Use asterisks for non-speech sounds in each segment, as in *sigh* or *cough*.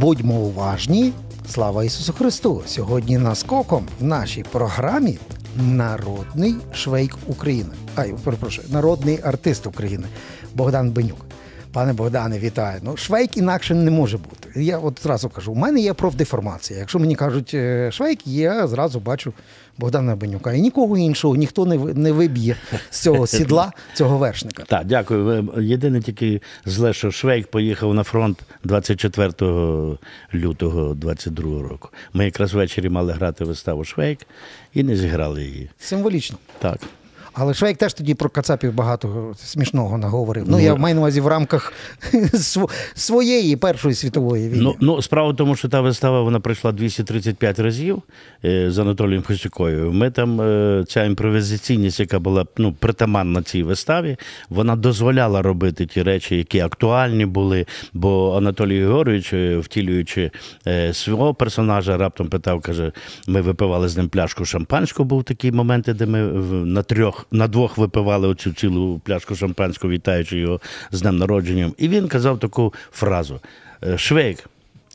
Будьмо уважні. Слава Ісусу Христу! Сьогодні наскоком в нашій програмі народний швейк України. Ай, перепрошую, народний артист України Богдан Бенюк. Пане Богдане, вітаю. Ну, швейк інакше не може бути. Я от зразу кажу, у мене є профдеформація. Якщо мені кажуть е, швейк, я зразу бачу Богдана Бенюка. І нікого іншого ніхто не не виб'є з цього *laughs* сідла цього вершника. Так, дякую. Єдине тільки зле, що Швейк поїхав на фронт 24 лютого 22 року. Ми якраз ввечері мали грати виставу Швейк і не зіграли її. Символічно. Так. Але Швейк теж тоді про Кацапів багато смішного наговорив. Ну, я маю на увазі в рамках *laughs* своєї Першої світової війни. Ну, ну, справа в тому, що та вистава вона пройшла 235 разів е, з Анатолієм Хосюкою. Ми там е, ця імпровізаційність, яка була ну, притаманна цій виставі, вона дозволяла робити ті речі, які актуальні були. Бо Анатолій Георгійович, е, втілюючи е, свого персонажа, раптом питав, каже: ми випивали з ним пляшку шампанського. Був такий момент, де ми на трьох, на двох випивали оцю цілу пляшку шампанського, вітаючи його з днем народженням. І він казав таку фразу: е, Швейк.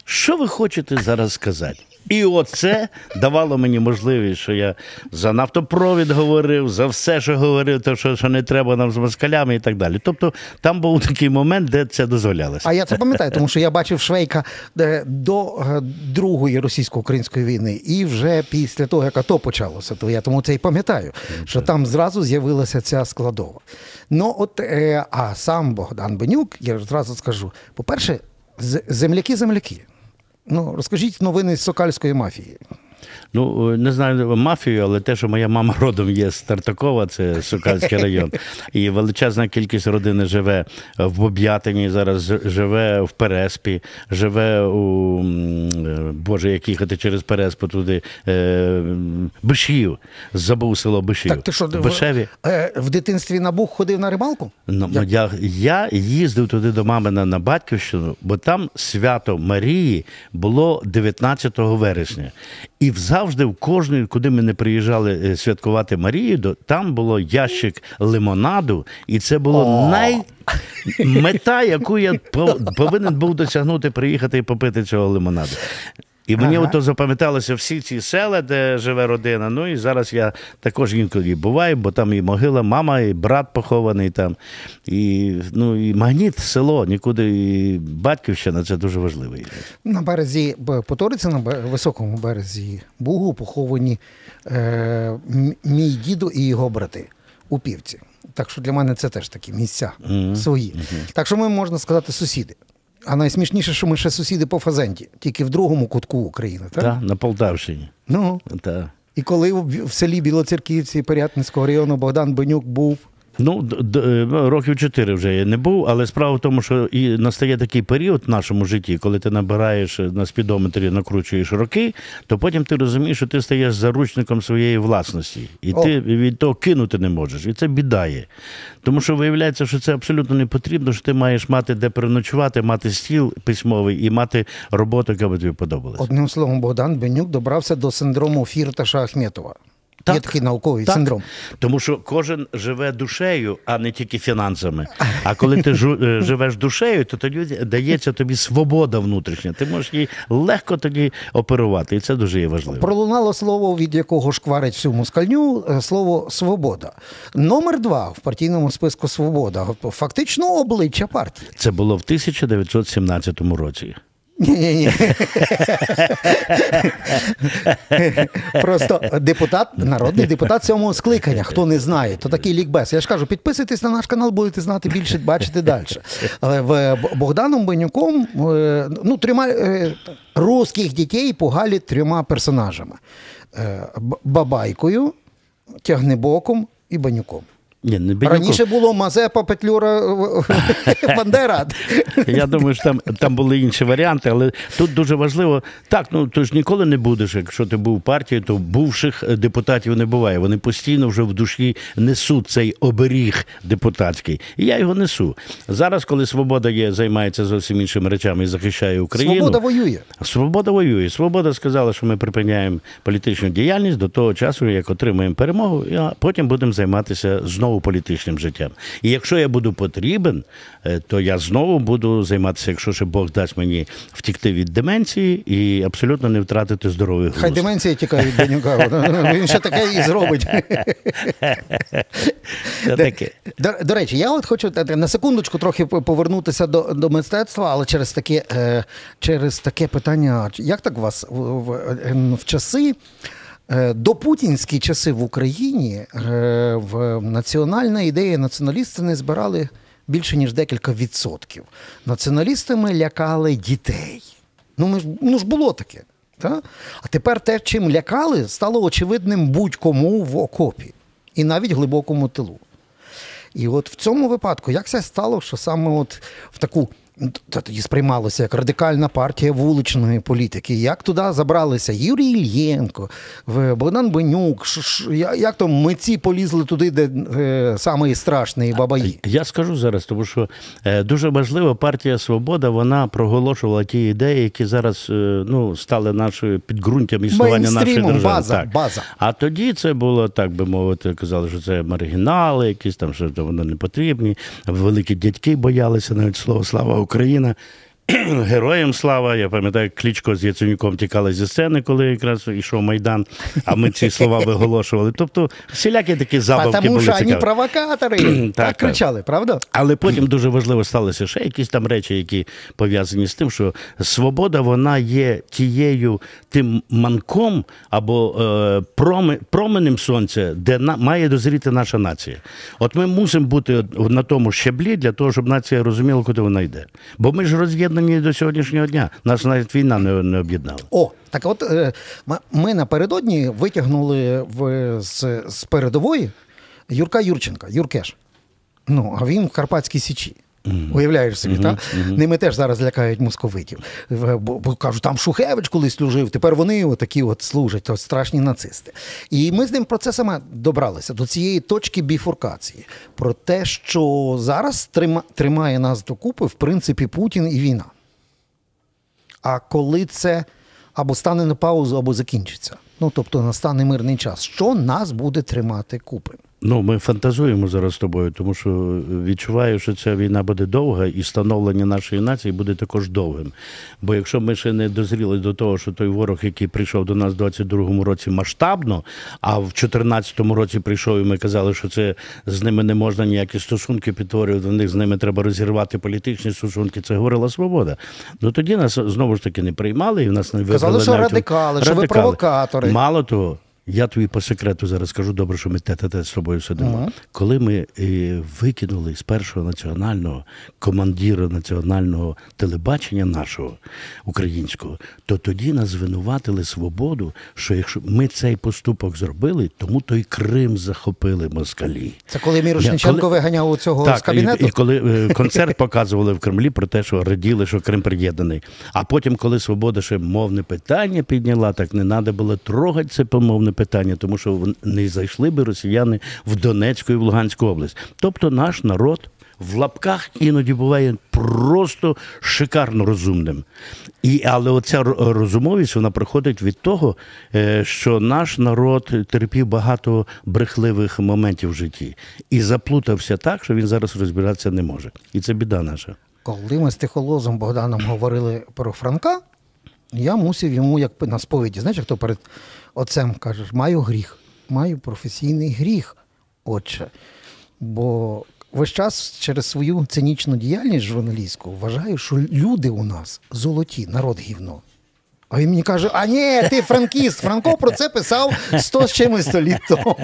Що ви хочете зараз сказати? І оце давало мені можливість, що я за нафтопровід говорив, за все, що говорив, то що, що не треба нам з москалями і так далі. Тобто там був такий момент, де це дозволялося. А я це пам'ятаю, тому що я бачив Швейка е, до е, Другої російсько-української війни, і вже після того, як АТО почалося, то я тому це і пам'ятаю, що там зразу з'явилася ця складова. Ну, от, е, а сам Богдан Бенюк, я зразу скажу: по-перше, земляки-земляки. Ну, розкажіть новини з сокальської мафії. Ну, не знаю мафію, але те, що моя мама родом є з Тартакова, це Сокальський район. *laughs* І величезна кількість родини живе в Боб'ятині, зараз живе в Переспі, живе у е, Боже, як їхати через Переспу туди. е, Бишів. Забув село Бишів. Так ти що, в Бишеві. в, е, в дитинстві на Буг ходив на рибалку? Ну, я, я їздив туди до мами на, на батьківщину, бо там свято Марії було 19 вересня. І завжди в кожної, куди ми не приїжджали е, святкувати Марію, там було ящик лимонаду, і це було най... мета, яку я повинен був досягнути, приїхати і попити цього лимонаду. І мені Ага. ото запам'яталося всі ці села, де живе родина. Ну і зараз я також інколи буваю, бо там і могила, мама, і брат похований там. І, ну, і магніт, село, нікуди і батьківщина це дуже важливо. На березі Поториці, на високому березі Бугу, поховані е, мій дідо і його брати у півці. Так що для мене це теж такі місця свої. Так що ми можна сказати сусіди. А найсмішніше, що ми ще сусіди по фазенті, тільки в другому кутку України. Так? Та, на Полтавщині. Ну, Та. і коли в селі Білоцерківці Порятницького району Богдан Бенюк був. Ну, е, років чотири вже я не був, але справа в тому, що і настає такий період в нашому житті, коли ти набираєш е, на спідометрі, накручуєш роки, то потім ти розумієш, що ти стаєш заручником своєї власності. І О. ти від того кинути не можеш. І це біда є. Тому що виявляється, що це абсолютно не потрібно, що ти маєш мати де переночувати, мати стіл письмовий і мати роботу, яка би тобі подобалася. Одним словом, Богдан Бенюк добрався до синдрому Фірташа Ахметова. Є такий науковий Так. синдром. Тому що кожен живе душею, а не тільки фінансами. А коли ти жу- е, живеш душею, то тоді дається тобі свобода внутрішня. Ти можеш її легко тоді оперувати, і це дуже є важливо. Пролунало слово, від якого шкварить всю москальню, е, слово свобода. Номер два в партійному списку Свобода. Фактично обличчя партії. Це було в 1917 році. Ні, ні, ні. Просто депутат, народний депутат сьомого скликання. Хто не знає, то такий лікбез. Я ж кажу, підписуйтесь на наш канал, будете знати більше, бачити далі. Але в Богданом Бенюком е, ну, трьома е, русських дітей пугали трьома персонажами: Е, Бабайкою, Тягнебоком і Банюком. Ні, не. Раніше було Мазепа, Петлюра, Бандера. Я думаю, що там, там були інші варіанти, але тут дуже важливо. Так, ну ти ж ніколи не будеш, якщо ти був в партії, то бувших е, депутатів не буває. Вони постійно вже в душі несуть цей оберіг депутатський. І я його несу. Зараз, коли свобода є, займається зовсім іншими речами і захищає Україну. Свобода воює. Свобода воює. Свобода сказала, що ми припиняємо політичну діяльність до того часу, як отримаємо перемогу, а потім будемо займатися знову знову політичним життям. І якщо я буду потрібен, е, то я знову буду займатися, якщо ще Бог дасть мені втікти від деменції і абсолютно не втратити здоровий глузд. Хай деменція тікає від Бенюка. Він ще таке і зробить. До, до речі, я от хочу е, на секундочку трохи повернутися до, до мистецтва, але через таке, е, через таке питання: як так у вас в, в, в часи? Е, Допутінські часи в Україні е, в національна ідея націоналісти не збирали більше ніж декілька відсотків. Націоналістами лякали дітей. Ну, ми ж, ну ж було таке. Та? А тепер те, чим лякали, стало очевидним будь-кому в окопі і навіть глибокому тилу. І от в цьому випадку, як це стало, що саме от в таку та тоді сприймалося як радикальна партія вуличної політики. Як туди забралися Юрій Ільєнко, Богдан Бенюк, як то митці полізли туди, де е, страшний бабаї. Я скажу зараз, тому що е, дуже важливо, партія Свобода вона проголошувала ті ідеї, які зараз е, ну, стали нашою підґрунтям існування нашої держави. база, так. база. А тоді це було, так би мовити, казали, що це маргінали, якісь там, що вони не потрібні. Великі дядьки боялися навіть слово Слава Україна. *clears throat* Героям слава. Я пам'ятаю, як Кличко з Яценюком тікали зі сцени, коли якраз йшов Майдан, а ми ці слова виголошували. Тобто всілякі такі забавки Тому були що вони провокатори. *clears throat* так, так. кричали, правда? Але потім дуже важливо сталося ще якісь там речі, які пов'язані з тим, що свобода вона є тією тим манком або е, проми, променем сонця, де на, має дозріти наша нація. От ми мусимо бути на тому щеблі для того, щоб нація розуміла, куди вона йде. Бо ми ж роз'єднані до сьогоднішнього дня. Нас навіть війна не, не об'єднала. О, так от е, ми напередодні витягнули в, з, з передової Юрка Юрченка, Юркеш. Ну, а він в Карпатській Січі. Уявляєш собі, так? Ними теж зараз лякають московитів. Бо, бо кажуть, там Шухевич колись служив, тепер вони отакі от служать, от страшні нацисти. І ми з ним про це саме добралися, до цієї точки біфуркації. Про те, що зараз трима, тримає нас докупи, в принципі, Путін і війна. А коли це або стане на паузу, або закінчиться. Ну тобто настане мирний час. Що нас буде тримати купи? Ну, ми фантазуємо зараз з тобою, тому що відчуваю, що ця війна буде довга, і становлення нашої нації буде також довгим. Бо якщо ми ще не дозріли до того, що той ворог, який прийшов до нас в 22-му році масштабно, а в 14-му році прийшов, і ми казали, що це з ними не можна ніякі стосунки підтворювати, в них з ними треба розірвати політичні стосунки. Це говорила свобода. Ну тоді нас знову ж таки не приймали, і в нас не Казали, що навіть- радикали, що ви провокатори. Мало того, я тобі по секрету зараз скажу, добре, що ми тет-а-тет з тобою сидимо. Коли ми е, викинули з першого національного командира національного телебачення нашого українського, то тоді нас звинуватили свободу, що якщо ми цей поступок зробили, тому той Крим захопили москалі. Це коли Мірошниченко коли- виганяв у цього так, з кабінету? І, і коли е, концерт показували в Кремлі про те, що раділи, що Крим приєднаний. А потім, коли Свобода ще мовне питання підняла, так не треба було трогати це помовне питання, тому що не зайшли би росіяни в Донецьку і в Луганську область. Тобто наш народ. В лапках іноді буває просто шикарно розумним. І, але оця розумовість вона приходить від того, е, що наш народ терпів багато брехливих моментів в житті і заплутався так, що він зараз розбиратися не може. І це біда наша. Коли ми з тихолозом Богданом говорили про Франка, я мусив йому, як на сповіді, знаєш, як то перед отцем кажеш, маю гріх, маю професійний гріх, отче. Бо весь час через свою цинічну діяльність журналістську вважаю, що люди у нас золоті, народ гівно. А він мені каже: а ні, ти франкіст. Франко про це писав 100 з чимось століт тому.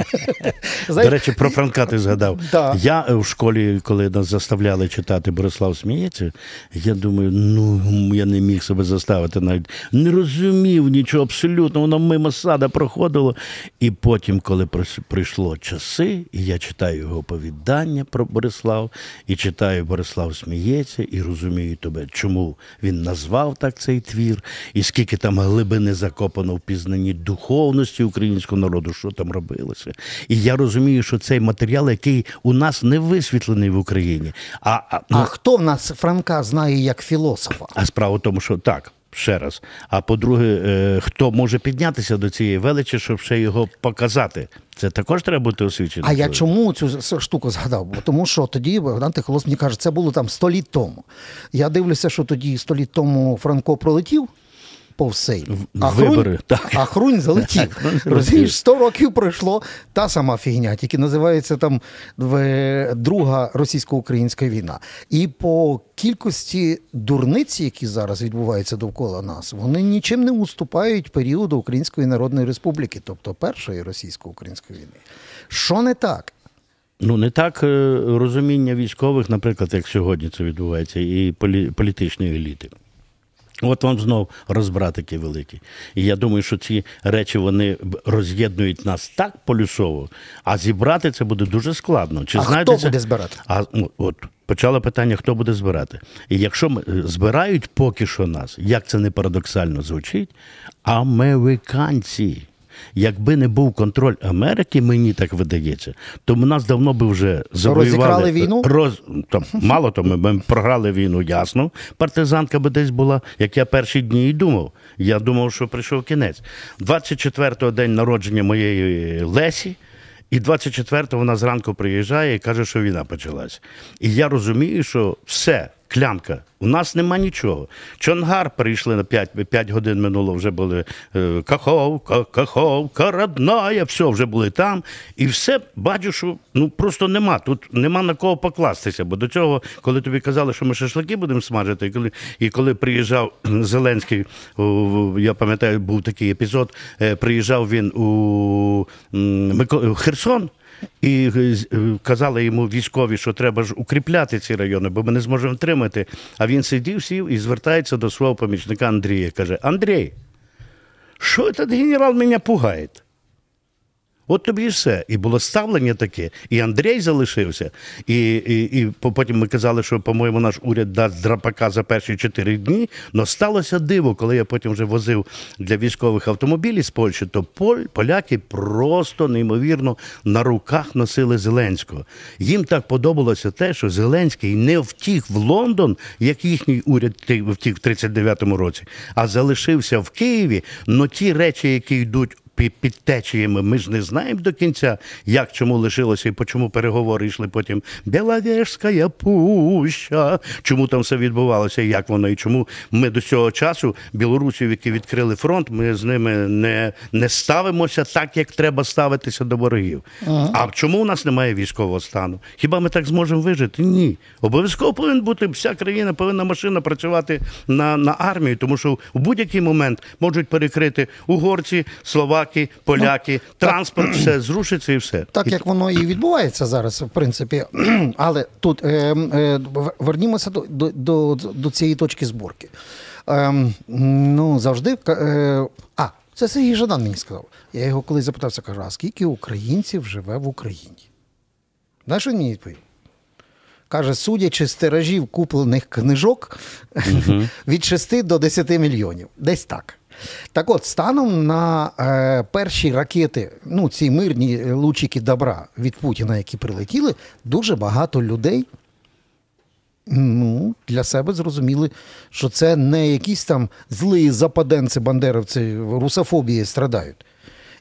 До речі, про Франка ти згадав. Да. Я е, в школі, коли нас заставляли читати Борислав сміється, я думаю, ну я не міг себе заставити навіть не розумів нічого абсолютно, воно мимо сада проходило. І потім, коли прийшло часи, і я читаю його оповідання про Борислав, і читаю Борислав сміється, і розумію тебе, чому він назвав так цей твір, і скільки там глибини закопано в пізнанні духовності українського народу, що там робилося. І я розумію, що цей матеріал, який у нас не висвітлений в Україні. А, а, ну, А хто в нас Франка знає як філософа? а справа в тому, що так. ще раз. А по-друге, е, хто може піднятися до цієї величі, щоб ще його показати. Це також треба бути освіченим. А я чому цю штуку згадав? Бо тому що тоді Богдан Тихолос мені каже, це було там 100 літ тому. Я дивлюся, що тоді 100 літ тому Франко пролетів повз Сейм, а вибори, Хрунь, так. а Хрунь залетів. *laughs* Розумієш, 100 років пройшло та сама фігня, тільки називається там Друга російсько-українська війна. І по кількості дурниць, які зараз відбуваються довкола нас, вони нічим не уступають періоду Української Народної Республіки, тобто першої російсько-української війни. Що не так? Ну, не так е, розуміння військових, наприклад, як сьогодні це відбувається, і полі- політичної еліти. От вам знов розбрат такий великий. І я думаю, що ці речі вони роз'єднують нас так полюсово, а зібрати це буде дуже складно. Чи А знаєте хто це? буде збирати? А ну, от почало питання, хто буде збирати. І якщо ми е, збирають поки що нас, як це не парадоксально звучить, американці. Якби не був контроль Америки, мені так видається, то в нас давно би вже завоювали Розіграли війну? Роз... Там, мало того, ми б програли війну, ясно. Партизанка би десь була, як я перші дні і думав. Я думав, що прийшов кінець. 24-го день народження моєї Лесі. І 24-го вона зранку приїжджає і каже, що війна почалась. І я розумію, що все, клямка, у нас нема нічого. Чонгар прийшли на 5, 5 годин минуло, вже були е, Каховка, Каховка, родная, все, вже були там. І все бачу, що ну просто нема. Тут нема на кого покластися. Бо до цього, коли тобі казали, що ми шашлики будемо смажити, і коли, і коли приїжджав *clears throat* Зеленський, я пам'ятаю, був такий епізод, е, приїжджав він у Херсон. І е, е, казали йому військові, що треба ж укріпляти ці райони, бо ми не зможемо втримати. А він сидів, сів і звертається до свого помічника Андрія. Каже: Андрій, що цей генерал мене пугає? От тобі і все. І було ставлення таке. І Андрій залишився. І, і, і потім ми казали, що, по-моєму, наш уряд дасть драпака за перші чотири дні. Но сталося диво, коли я потім вже возив для військових автомобілі з Польщі, то поль, поляки просто неймовірно на руках носили Зеленського. Їм так подобалося те, що Зеленський не втік в Лондон, як їхній уряд ті- втік в 39-му році, а залишився в Києві. Но ті речі, які йдуть під, під течіями. Ми ж не знаємо до кінця, як чому лишилося і по чому переговори йшли потім. Біловежська пуща. Чому там все відбувалося, і як воно, і чому ми до цього часу білорусів, які відкрили фронт, ми з ними не, не ставимося так, як треба ставитися до ворогів. А чому у нас немає військового стану? Хіба ми так зможемо вижити? Ні. Обов'язково повинен бути вся країна, повинна машина працювати на, на армію, тому що у будь-який момент можуть перекрити угорці, словаки, поляки, транспорт, все зрушиться і все. Так як воно і відбувається зараз, в принципі. *clears throat* Але тут е, е, вернімося до, до, до, до цієї точки зборки. Е, ну, завжди. Е, а, це Сергій Жадан мені сказав. Я його колись запитався, кажу, а скільки українців живе в Україні? Знаєш, що він мені відповів? Каже, судячи з тиражів куплених книжок *laughs* від 6 до 10 мільйонів. Десь так. Так от, станом на е, перші ракети, ну, ці мирні лучики добра від Путіна, які прилетіли, дуже багато людей ну, для себе зрозуміли, що це не якісь там злі западенці, бандеровці, русофобії страдають.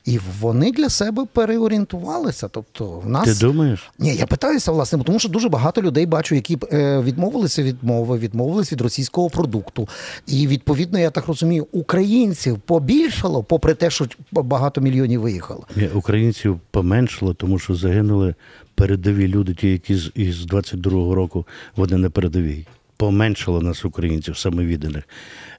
І вони для себе переорієнтувалися. Тобто, в нас Ти думаєш? ні, я питаюся, власне, тому що дуже багато людей бачу, які е, відмовилися від мови, відмовились від російського продукту. І відповідно, я так розумію, українців побільшало, попри те, що багато мільйонів виїхало. Ні, Українців поменшало, тому що загинули передові люди, ті, які з із 22-го року вони на передовій. Поменшало нас українців самовідданих.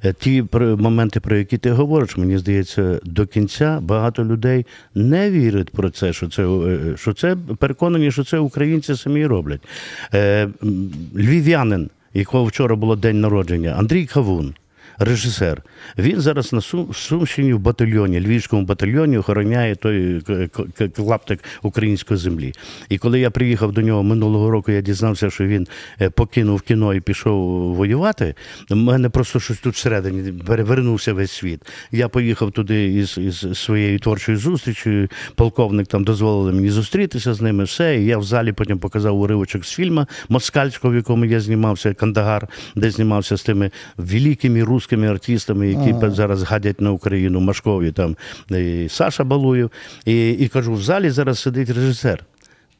Е, Ті моменти, про які ти говориш, мені здається, до кінця багато людей не вірить про це, що це, е, що це переконані, що це українці самі роблять. Е, Львів'янин, якого вчора було день народження, Андрій Кавун режисер. Він зараз на Сум, Сумщині в батальйоні, Львівському батальйоні охороняє той клаптик української землі. І коли я приїхав до нього минулого року, я дізнався, що він е, покинув кіно і пішов воювати. У мене просто щось тут всередині перевернувся весь світ. Я поїхав туди із, із своєю творчою зустрічю. Полковник там дозволили мені зустрітися з ними. Все. І я в залі потім показав уривочок з фільму москальського, в якому я знімався, Кандагар, де знімався з тими великими русскими русскими артистами, які Ага. зараз гадять на Україну, Машкові, там і Саша Балуєв. І, і кажу, в залі зараз сидить режисер,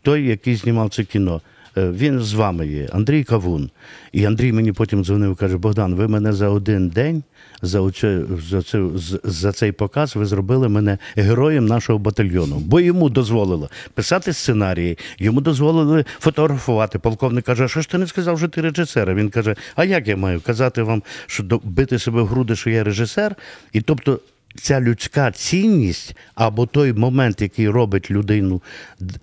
той, який знімав це кіно. Е, Він з вами є, Андрій Кавун. І Андрій мені потім дзвонив каже: Богдан, ви мене за один день, за, оце, за, з- за цей показ, ви зробили мене героєм нашого батальйону. Бо йому дозволило писати сценарії, йому дозволили фотографувати. Полковник каже: що ж ти не сказав, що ти режисер? Він каже: А як я маю казати вам, що бити себе в груди, що я режисер? І тобто ця людська цінність або той момент, який робить людину,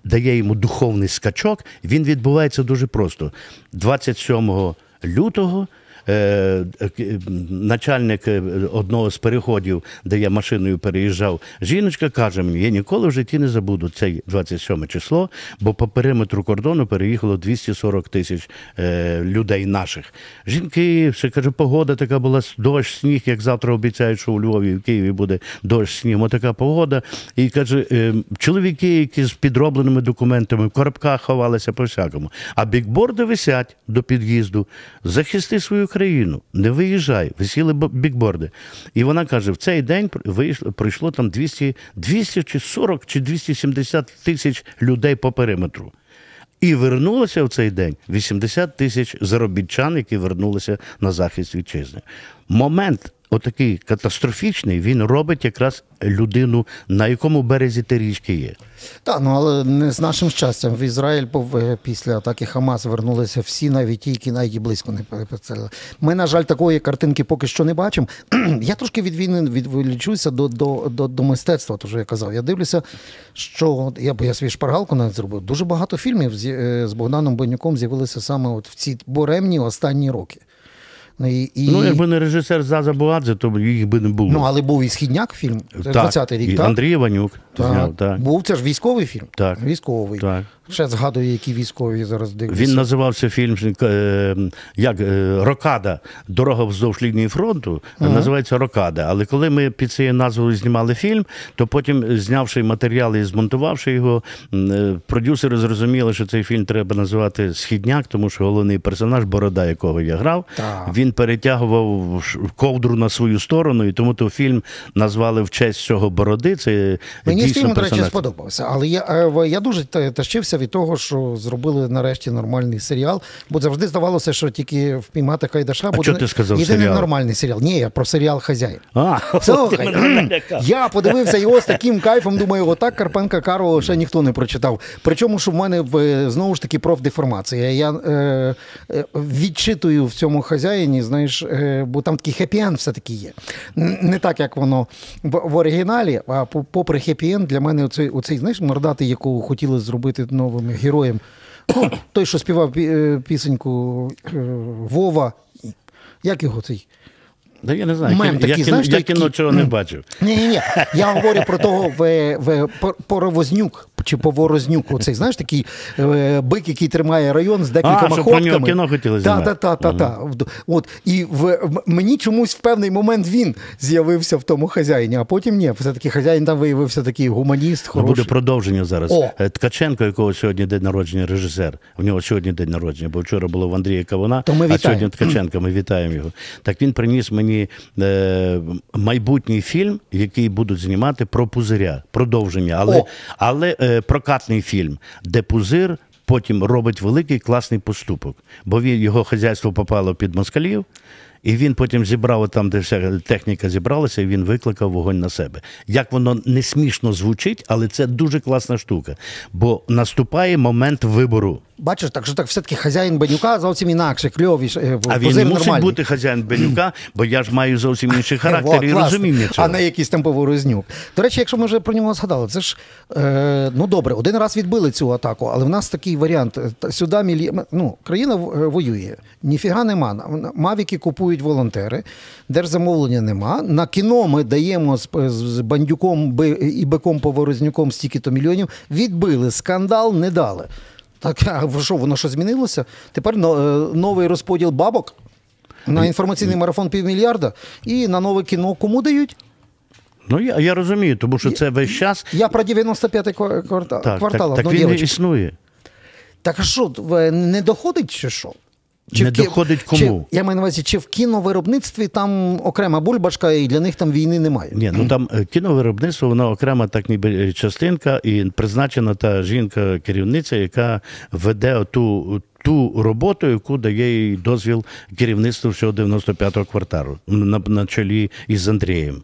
дає йому духовний скачок, він відбувається дуже просто. 27 лютого. Е, е, Начальник е, одного з переходів, де я машиною переїжджав, жіночка каже мені: я ніколи в житті не забуду цей 27 число, бо по периметру кордону переїхало 240 тисяч людей наших. Жінки, все каже, погода така була, дощ, сніг, як завтра обіцяють, що у Львові в Києві буде дощ, сніг, отака погода. І каже, чоловіки, які з підробленими документами в коробках ховалися по всякому. А бікборди висять до під'їзду. Захисти свою країну, не виїжджай. Висіли бікборди. І вона каже: в цей день вийшло, прийшло там 200, 200 чи 40 чи 270 тисяч людей по периметру. І вернулося в цей день 80 тисяч заробітчан, які вернулися на захист вітчизни. Момент отакий катастрофічний, він робить якраз людину, на якому березі ти річки є. Так, ну але не з нашим щастям. В Ізраїль е, після атаки Хамас вернулися всі, навіть ті, які навіть близько не поцілили. Ми, на жаль, такої картинки поки що не бачимо. *clears throat* я трошки від війни відволічуся до, до, до, до мистецтва, то що я казав. Я дивлюся, що я, бо я свій шпаргалку навіть зробив. Дуже багато фільмів з, е, з Богданом Бенюком з'явилися саме от в ці буремні останні роки. Ну, і, і... Ну, якби не режисер Заза Буадзе, то їх би не було. ну, але був і східняк фільм, 20-й рік, і так? Андрій Іванюк зняв, так. Був це ж військовий фільм. Так. Військовий. Так. Ще згадую, які військові зараз дивляться. Він називався фільм е, як е, Рокада. Дорога вздовж лінії фронту називається Рокада. Але коли ми під цією назвою знімали фільм, то потім, знявши матеріали і змонтувавши його, е, продюсери зрозуміли, що цей фільм треба називати Східняк, тому що головний персонаж, борода, якого я грав, Так. Він перетягував ковдру на свою сторону, і тому то фільм назвали в честь цього бороди. Це Мені дійсно фільму, до речі, сподобався. Але я, е, я дуже тащився від того, що зробили нарешті нормальний серіал. Бо завжди здавалося, що тільки впіймати Кайдаша буде чого ти сказав єдиний серіал? нормальний серіал. Ні, я про серіал Хазяїн. А, Слухай, я подивився його з таким кайфом. Думаю, отак Карпенка Карого ще ніхто не прочитав. Причому, що в мене знову ж таки профдеформація. Я е, е, відчитую в цьому хазяїні, знаєш, е, бо там такий хеппі-енд все-таки є. Не так, як воно в, оригіналі, а попри хеппі-енд, для мене оцей, оцей знаєш, мордатий, якого хотіли зробити новим героєм. Ну, той, що співав е, пісеньку е, Вова. Як його цей? Да я не знаю, Мем я, такий, я, знаєш, я кіно цього не бачив. Ні, ні, ні. Я говорю про того в, в Поровознюк чи Поворознюк. Оцей, знаєш, такий е, бик, який тримає район з декількома ходками. кіно хотіли та, знімати. та, та, та, та. От, і в, мені чомусь в певний момент він з'явився в тому хазяїні, а потім ні. Все-таки хазяїн там виявився такий гуманіст, Ну, хороший. Буде продовження зараз. О. Е, Ткаченко, якого сьогодні день народження, режисер. У нього сьогодні день народження, бо вчора було в Андрія Кавуна, То ми а сьогодні Ткаченка. Ми вітаємо його. Так він приніс мені е, майбутній фільм, який будуть знімати про пузиря, продовження, але, О. але е, прокатний фільм, де пузир. Потім робить великий класний поступок, бо він його хазяйство попало під москалів, і він потім зібрав там, де вся техніка зібралася, і він викликав вогонь на себе. Як воно не смішно звучить, але це дуже класна штука. Бо наступає момент вибору. Бачиш, так що так все-таки хазяїн Бенюка зовсім інакше, кльовіше. е, А він мусить нормальний. бути хазяїн Бенюка, бо я ж маю зовсім *laughs* інший характер Во, і розуміння цього. А не якийсь там поворознюк. До речі, якщо ми вже про нього згадали, це ж е, ну добре, один раз відбили цю атаку, але в нас такий варіант. е, Сюди мілі... ну, країна е, воює. Ніфіга нема. Мавіки купують волонтери, держзамовлення нема. На кіно ми даємо з, з бандюком і биком поворознюком стільки-то мільйонів. Відбили, скандал не дали. Так, а що, воно що змінилося? Тепер е, новий розподіл бабок. На інформаційний марафон півмільярда і на нове кіно кому дають? Ну я, я розумію, тому що це весь час. Я про 95-й квартал. Так, квартал. так, так він не існує. Так а що, не доходить чи що? Не в доходить кому? Чи, я маю на увазі, чи в кіновиробництві там окрема бульбашка, і для них там війни немає. Ні, ну там е, кіновиробництво, воно окрема так ніби е, частинка, і призначена та жінка-керівниця, яка веде ту, ту роботу, яку дає їй дозвіл керівництву всього 95-го кварталу на, на чолі із Андрієм.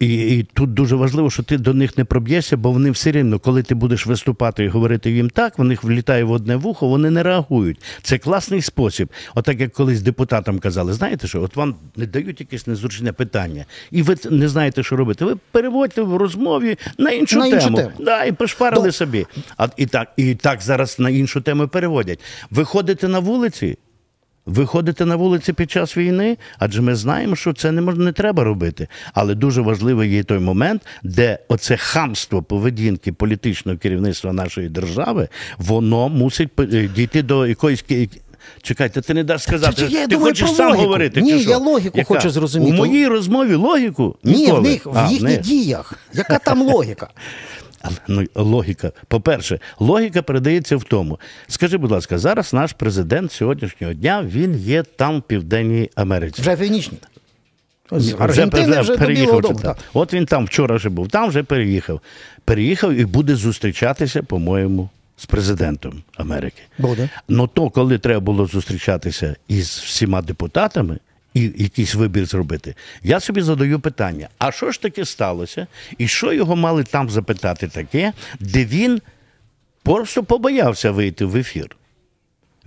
І, і тут дуже важливо, що ти до них не проб'єшся, бо вони все рівно, коли ти будеш виступати і говорити їм так, в них влітає в одне вухо, вони не реагують. Це класний спосіб. Отак як колись депутатам казали, знаєте що, от вам не дають якесь незручне питання, і ви не знаєте, що робити. Ви переводьте в розмові на іншу На іншу тему. тему. Да, і пошпарили До- собі. А і так, і так зараз на іншу тему переводять. Виходите на вулиці. Виходити на вулиці під час війни, адже ми знаємо, що це не можна не треба робити. Але дуже важливий є той момент, де оце хамство поведінки політичного керівництва нашої держави, воно мусить е, дійти до якоїсь Чекайте, ти не даш сказати. Чи я ти думаю хочеш сам логіку. говорити? Ні, чи що? я логіку Яка? хочу зрозуміти. У моїй розмові логіку Ні, в них в їхніх не. діях. Яка там логіка? *laughs* Ну, логіка. По-перше, логіка передається в тому. Скажи, будь ласка, зараз наш президент сьогоднішнього дня він є там, в Південній Америці. Вже північні. Вже, вже переїхав. Дому. так. От він там вчора вже був, там вже переїхав. Переїхав і буде зустрічатися, по-моєму, з президентом Америки. Буде. Ну то, коли треба було зустрічатися із всіма депутатами і якийсь вибір зробити, я собі задаю питання: а що ж таке сталося? І що його мали там запитати таке, де він просто побоявся вийти в ефір?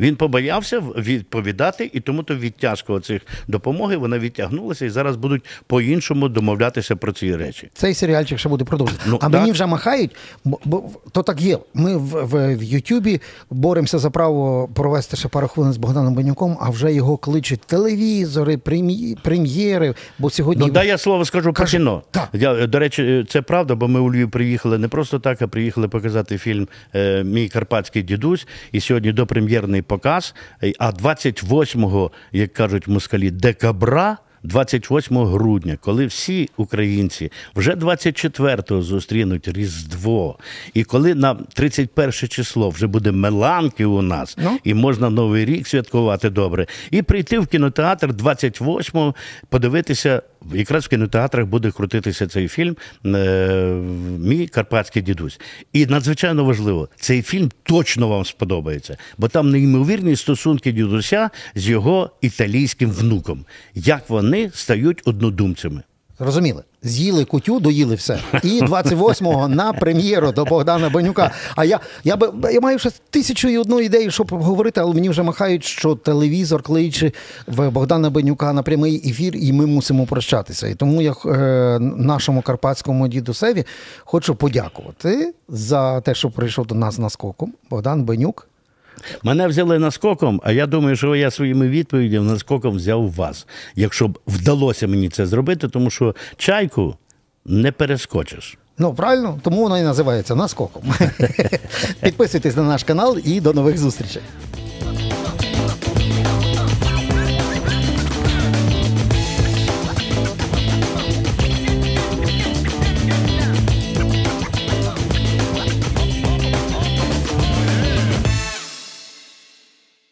Він побоявся відповідати, і тому то відтяжка цих допомоги вона відтягнулася, і зараз будуть по-іншому домовлятися про ці речі. Цей серіальчик ще буде продовжувати. Ну, а так. мені вже махають, бо, бо то так є. Ми в, в, в Ютубі боремося за право провести ще пару хвилин з Богданом Банюком, а вже його кличуть телевізори, прем'є- прем'єри. Бо сьогодні Ну, дай я слово скажу про кіно. Так. Я, до речі, це правда, бо ми у Львів приїхали не просто так, а приїхали показати фільм е, Мій карпатський дідусь. І сьогодні допрем'єрний показ. А 28-го, як кажуть москалі, декабра. 28 грудня, коли всі українці вже 24-го зустрінуть Різдво, і коли на 31 число вже буде Меланки у нас, Ну. і можна Новий рік святкувати добре, і прийти в кінотеатр 28-го, подивитися. Якраз в кінотеатрах буде крутитися цей фільм е, Мій карпатський дідусь. І надзвичайно важливо, цей фільм точно вам сподобається, бо там неймовірні стосунки дідуся з його італійським внуком. Як вони стають однодумцями. Розуміли, з'їли кутю, доїли все. І 28-го на прем'єру до Богдана Банюка. А я, я, би, я маю ще тисячу і одну ідею, щоб говорити, але мені вже махають, що телевізор кличе в Богдана Банюка на прямий ефір, і ми мусимо прощатися. І тому я е, нашому карпатському дідусеві хочу подякувати за те, що прийшов до нас наскоком. Богдан Банюк. Мене взяли наскоком, а я думаю, що я своїми відповідями наскоком взяв вас. Якщо б вдалося мені це зробити, тому що чайку не перескочиш. Ну, правильно, тому воно і називається наскоком. *laughs* Підписуйтесь на наш канал і до нових зустрічей.